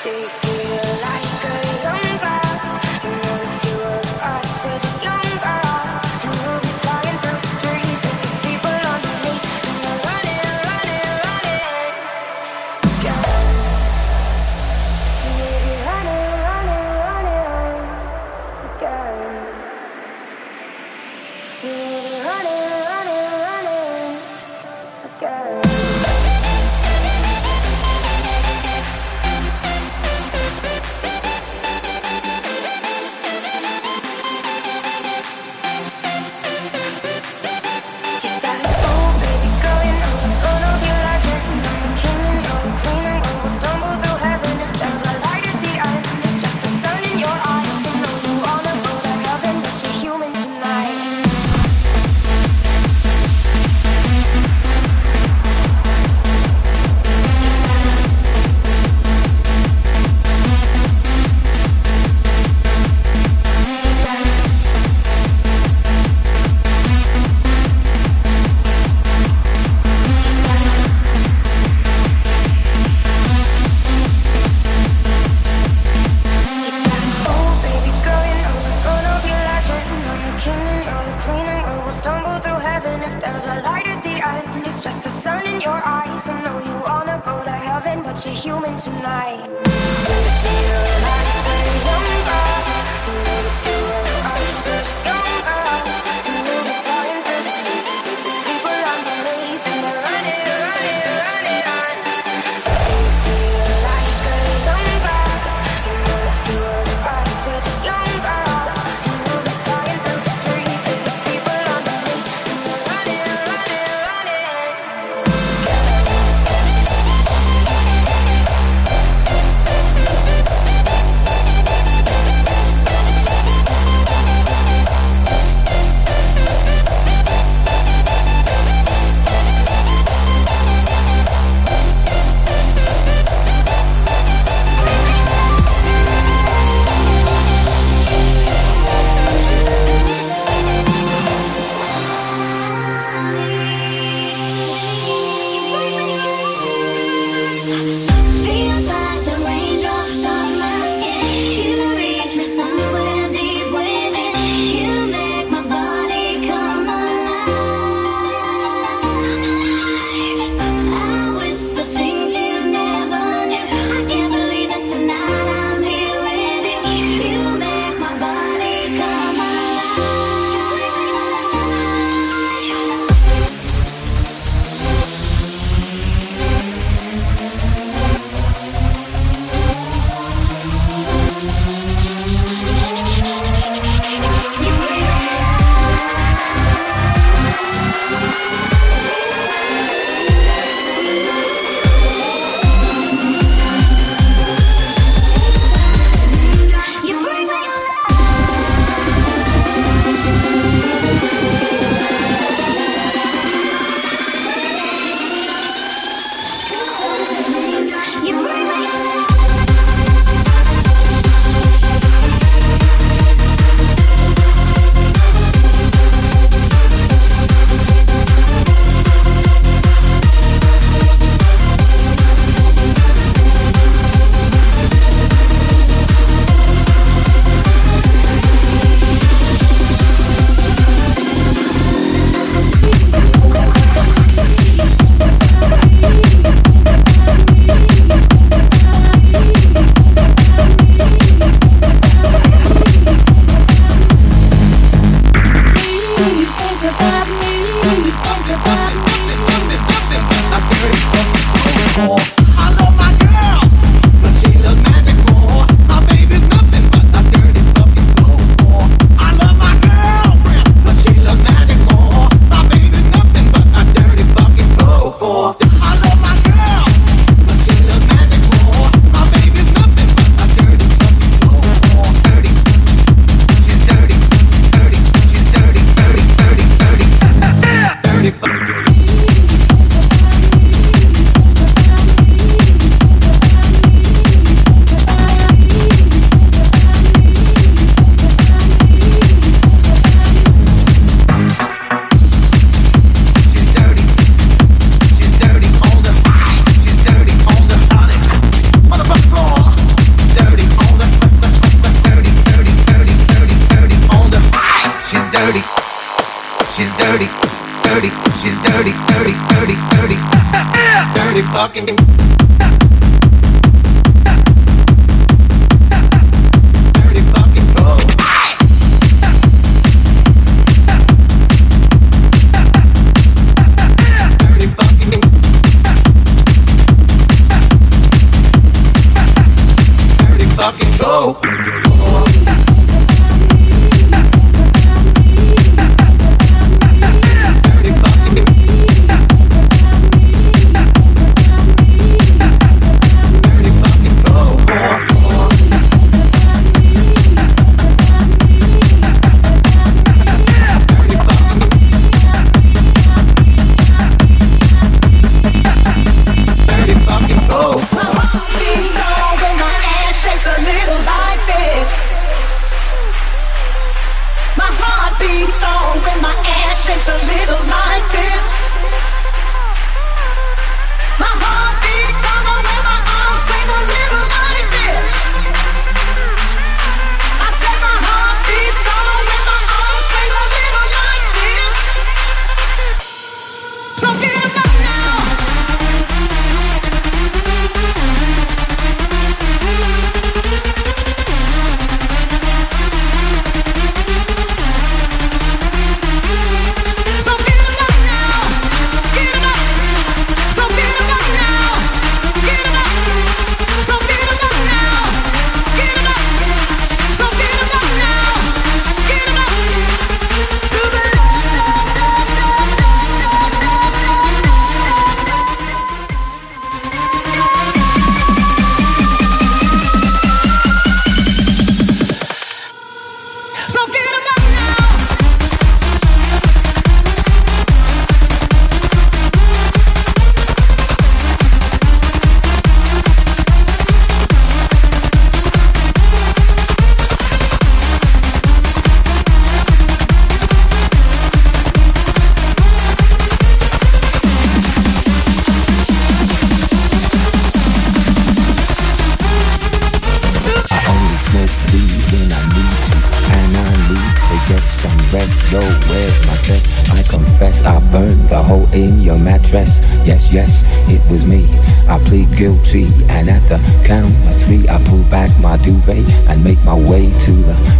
do you feel?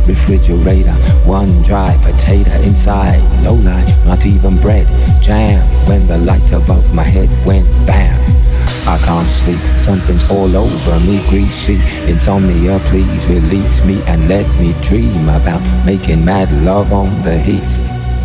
Refrigerator. One dry potato inside, no lie, not even bread. Jam when the light above my head went bam. I can't sleep, something's all over me, greasy. Insomnia, please release me and let me dream about making mad love on the heath.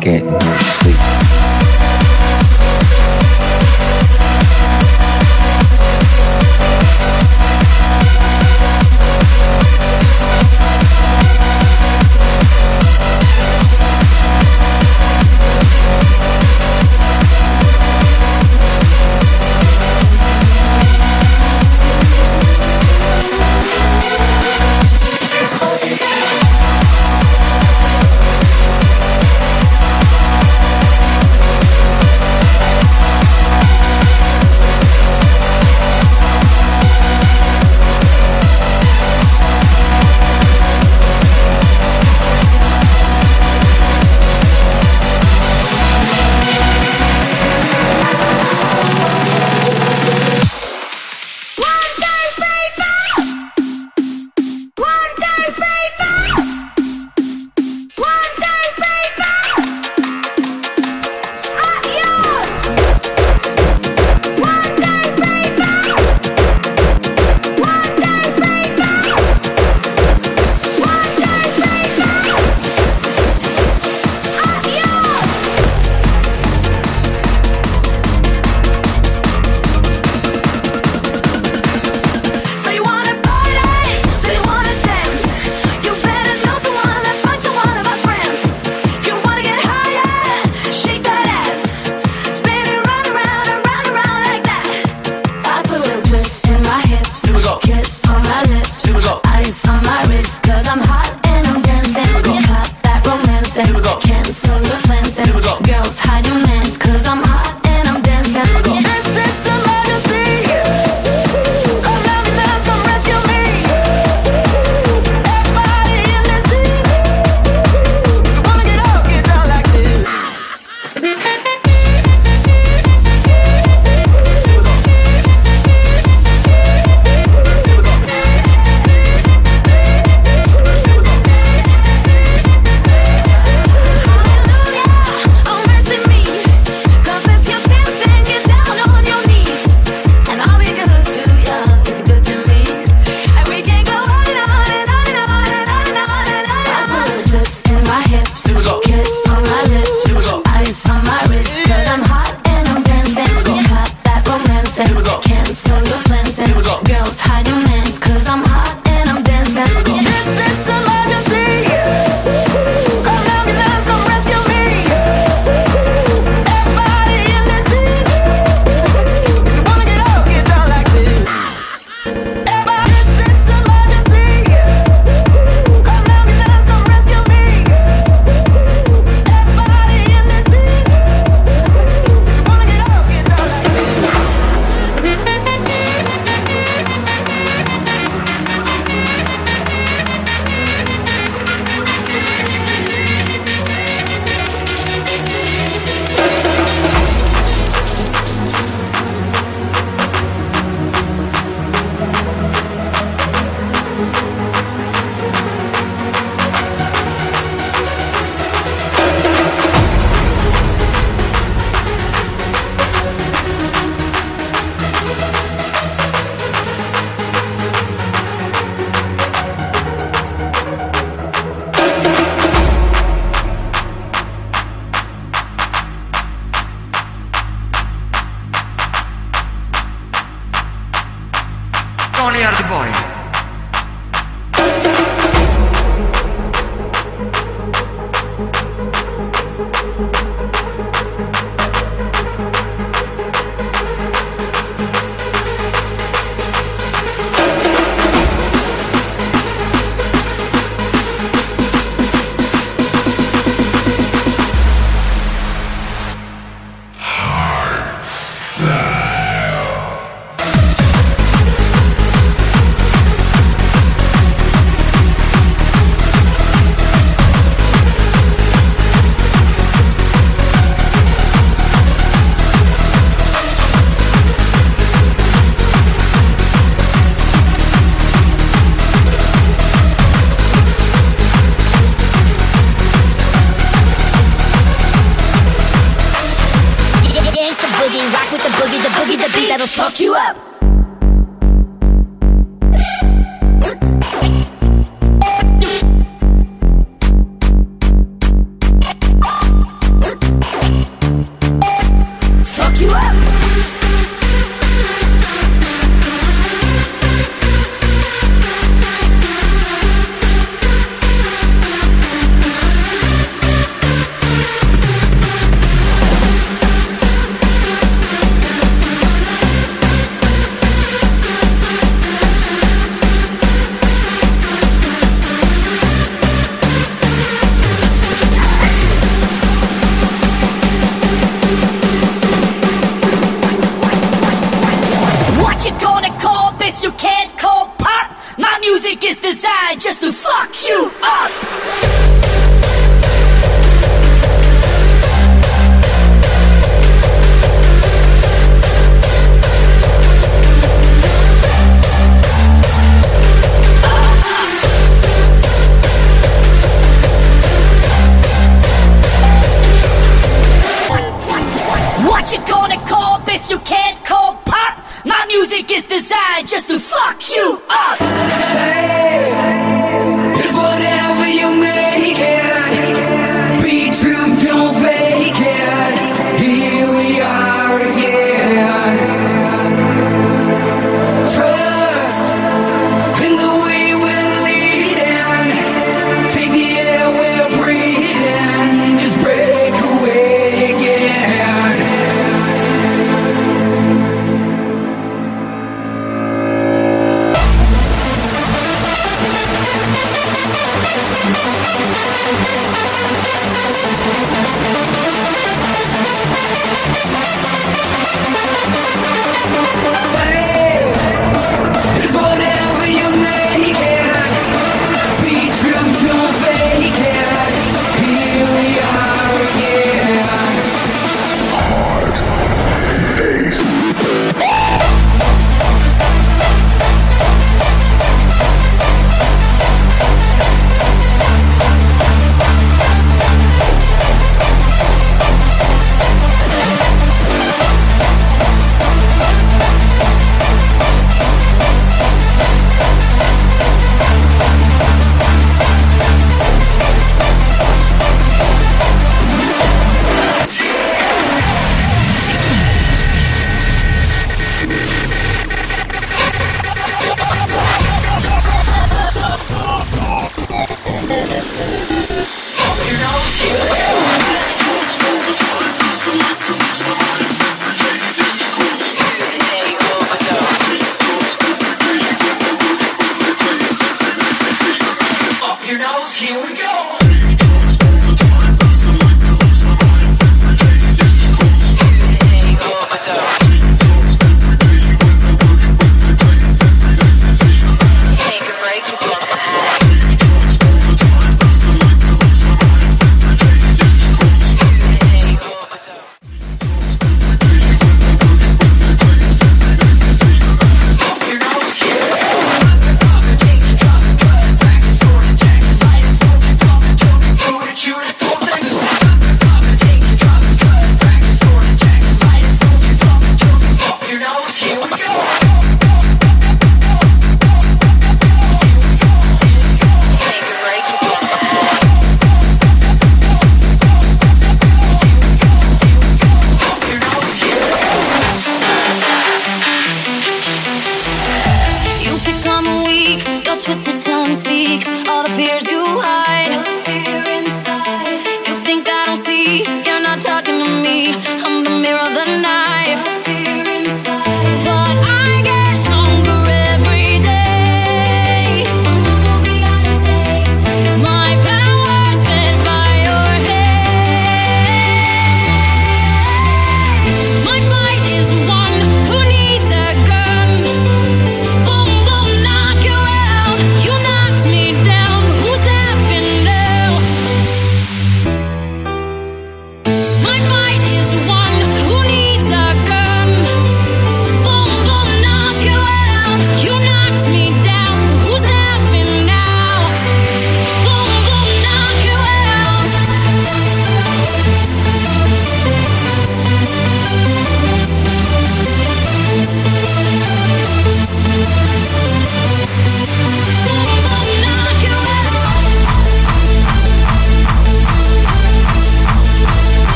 get no.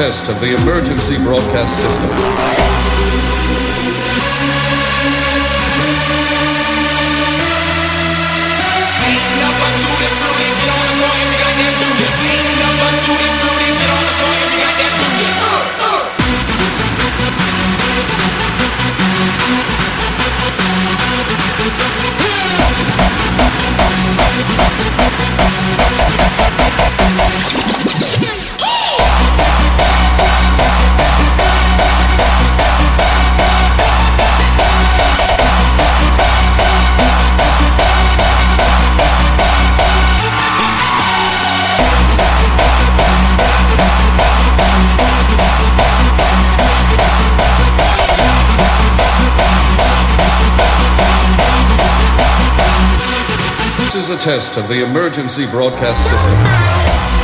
test of the emergency broadcast system. test of the emergency broadcast system.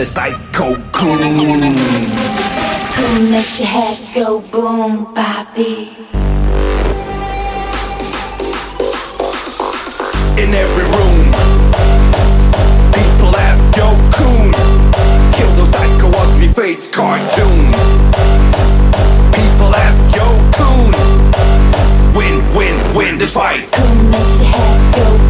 The psycho coon. Who makes your head go boom, Bobby? In every room, people ask, yo, coon, kill those psycho ugly face cartoons. People ask, yo, coon, win, win, win this fight. Who makes your head go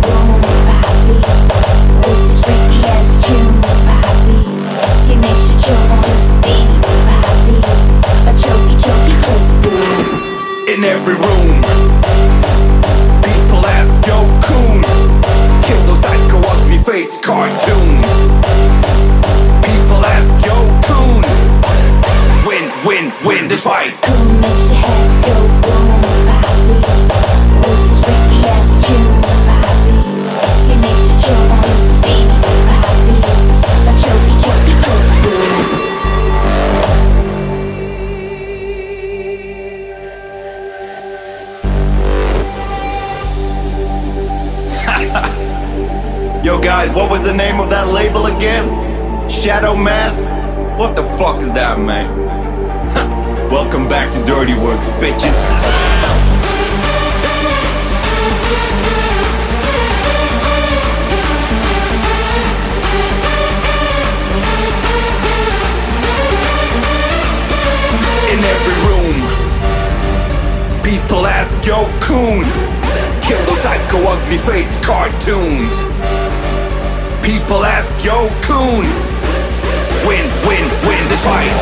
In every label again? Shadow Mask? What the fuck is that, man? Welcome back to Dirty Workz, bitches. In every room, people ask, yo, coon, kill those psycho ugly face cartoons. People ask, yo, coon, win, win, win this fight.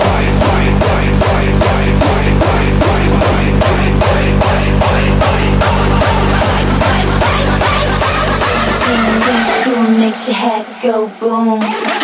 Who makes your head go boom?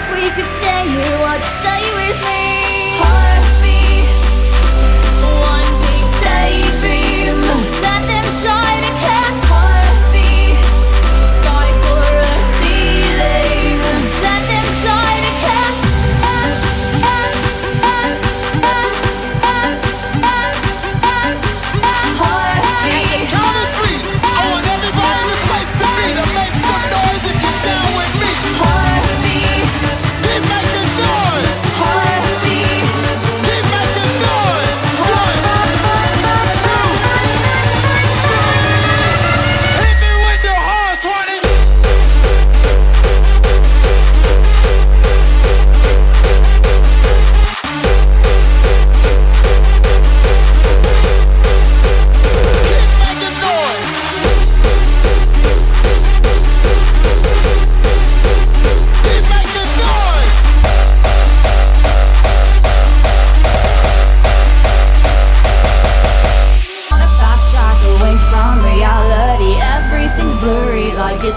If we could stay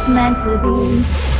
meant to be.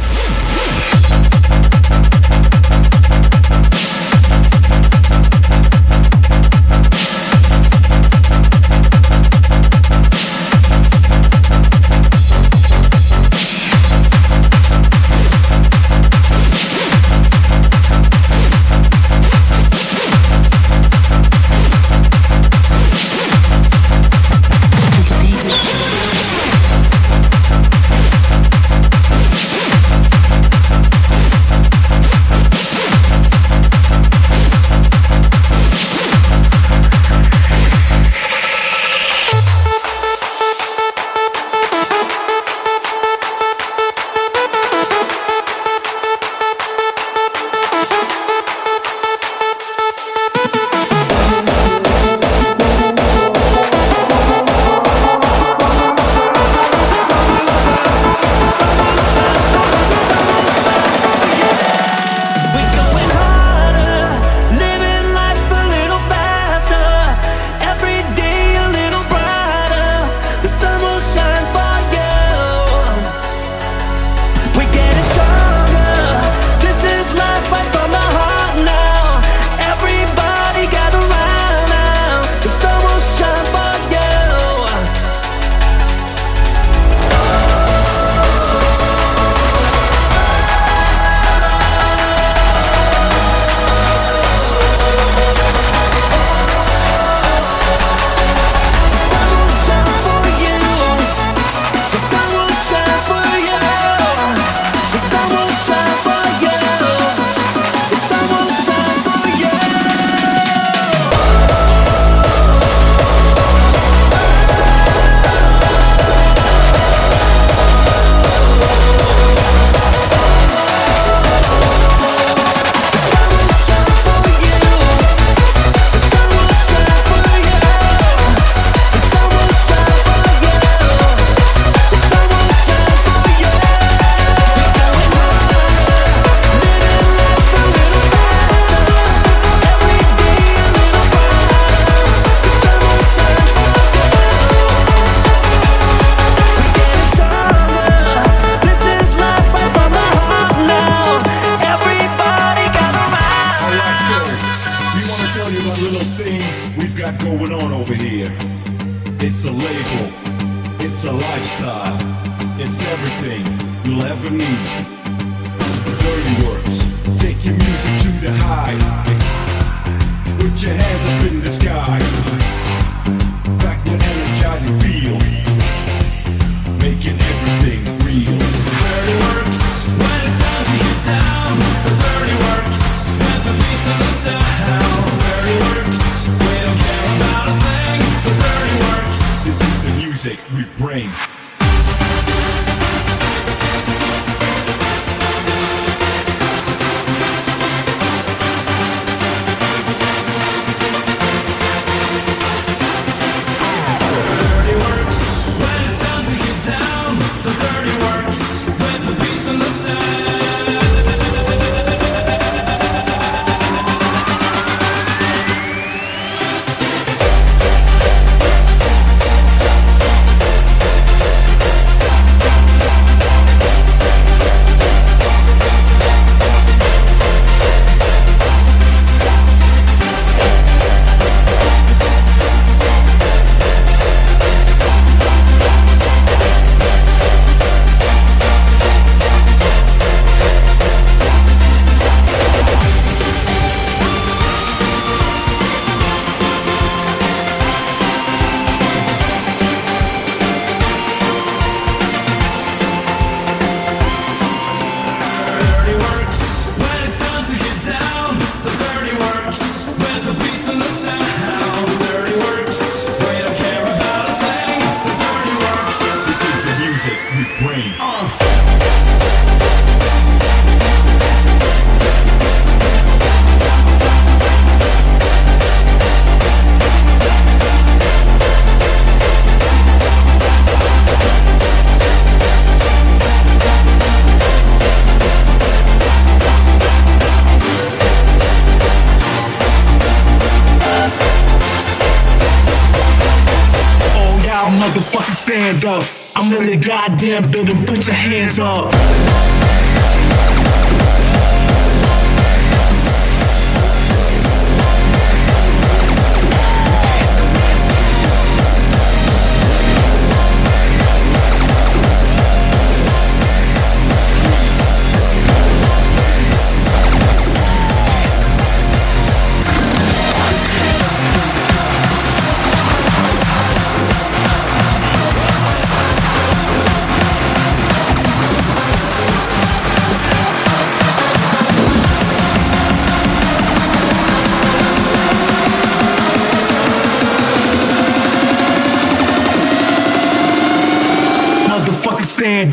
Motherfuckers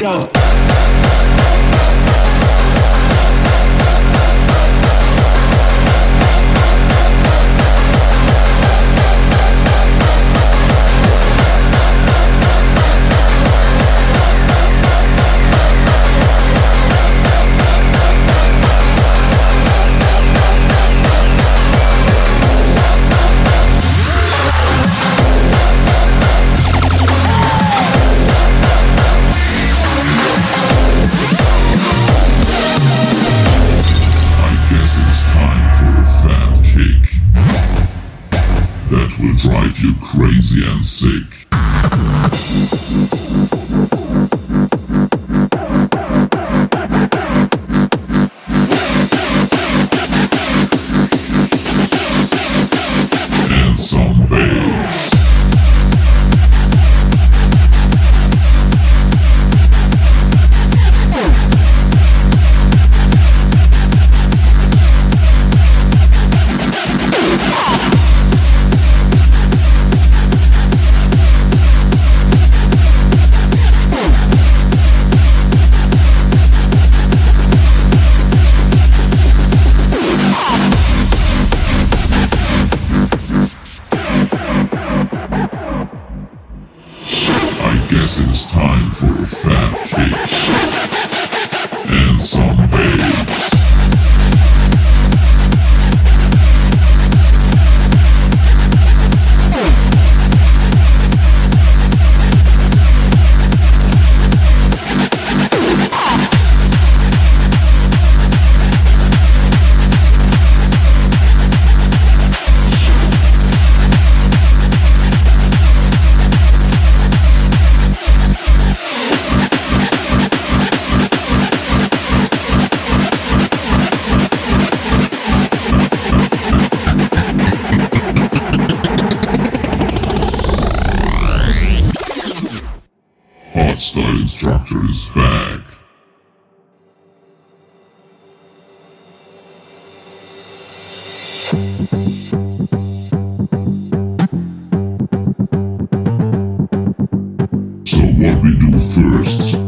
Motherfuckers time for Christ.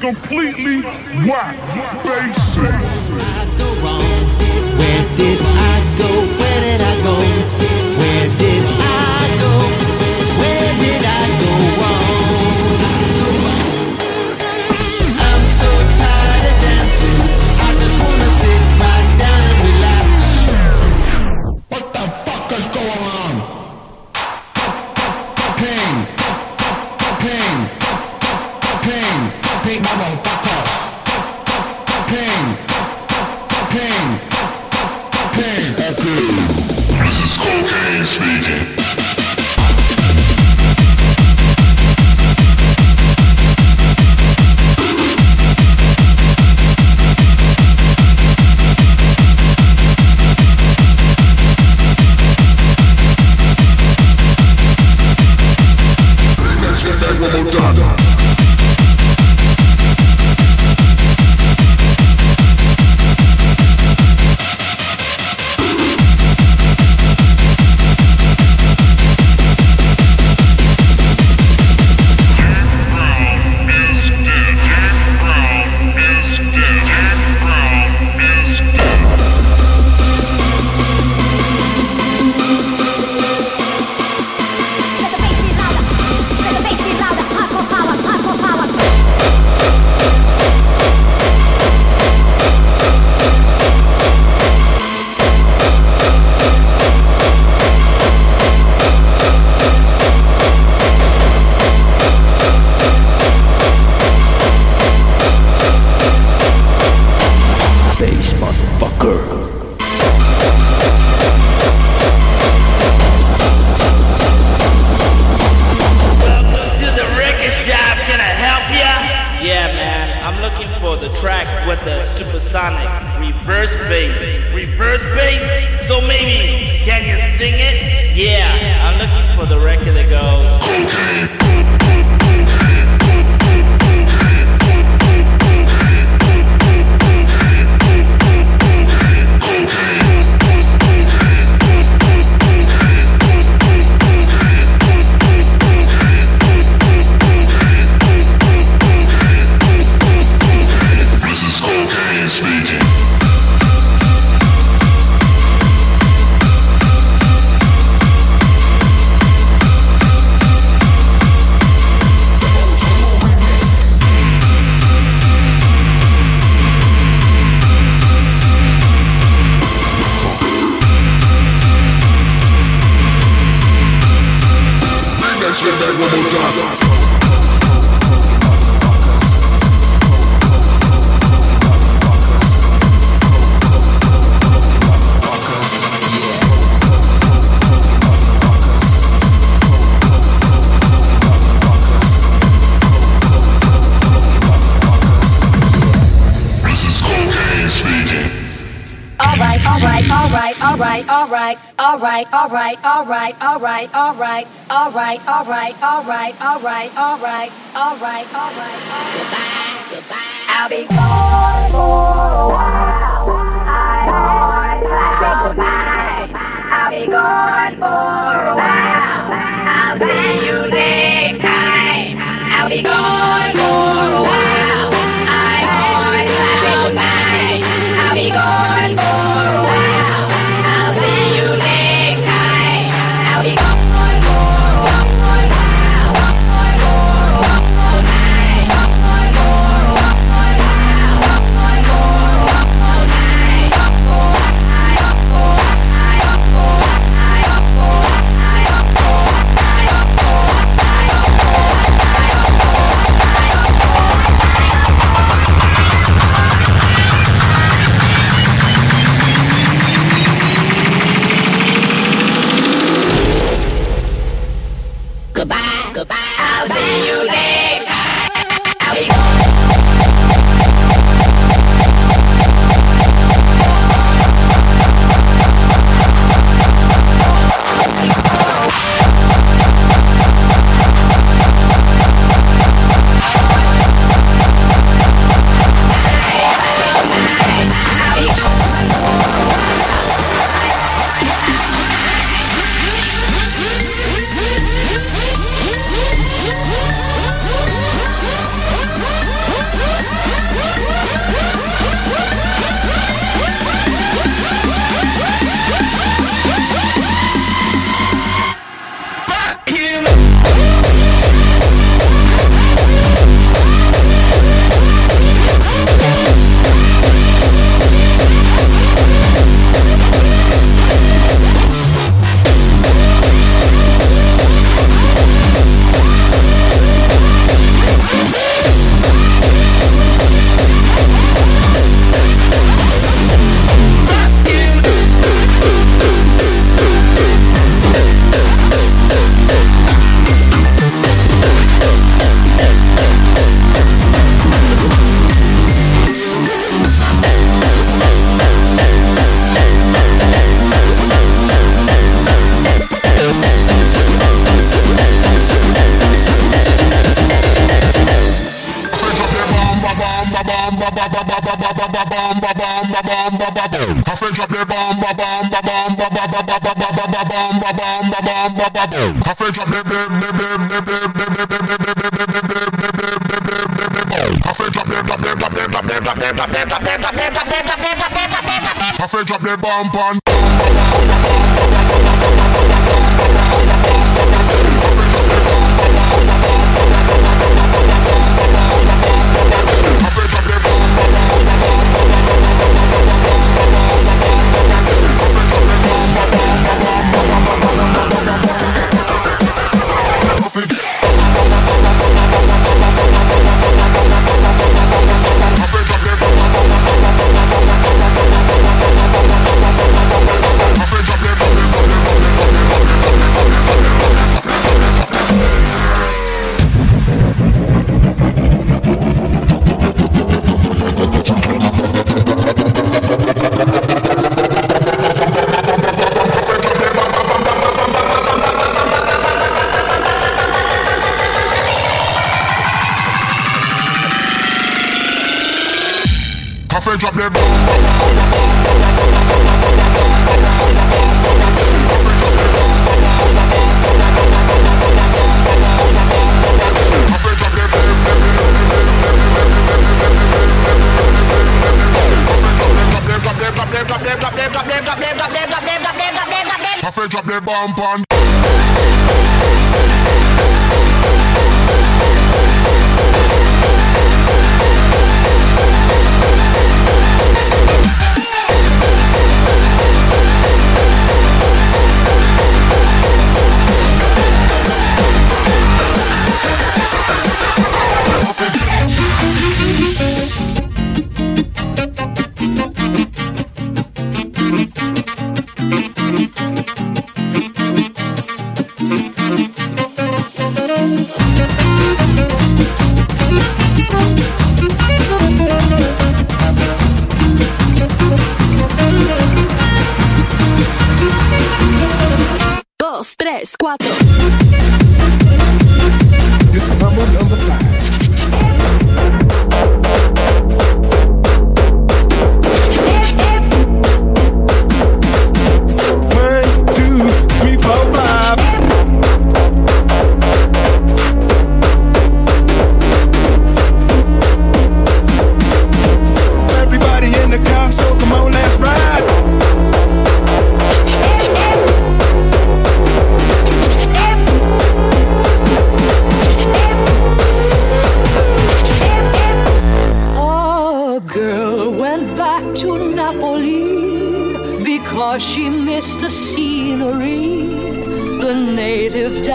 gonna Yeah, man, I'm looking for the track with the supersonic reverse bass. Reverse bass? So maybe, can you sing it? Yeah, I'm looking for the record that goes. alright, alright, alright, alright, alright, alright, alright, alright, alright, alright, alright, alright. Goodbye, goodbye. I'll be gone for a while. I won't say goodbye. I'll be gone for a while. I'll see you next time. I'll be gone for a while. jump on. bump on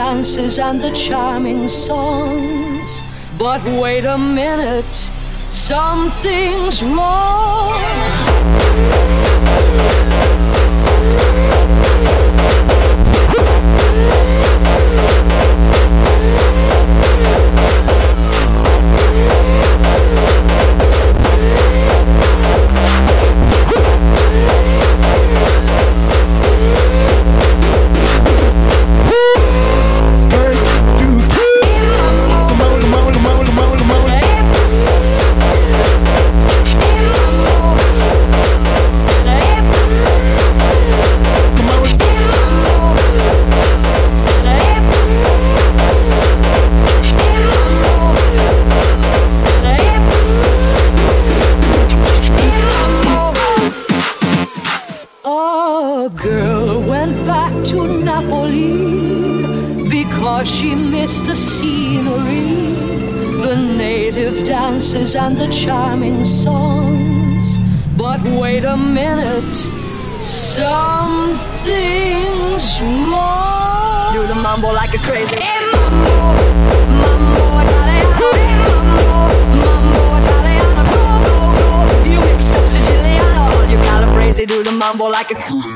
dances and the charming songs. But wait a minute, something's wrong. stumble like a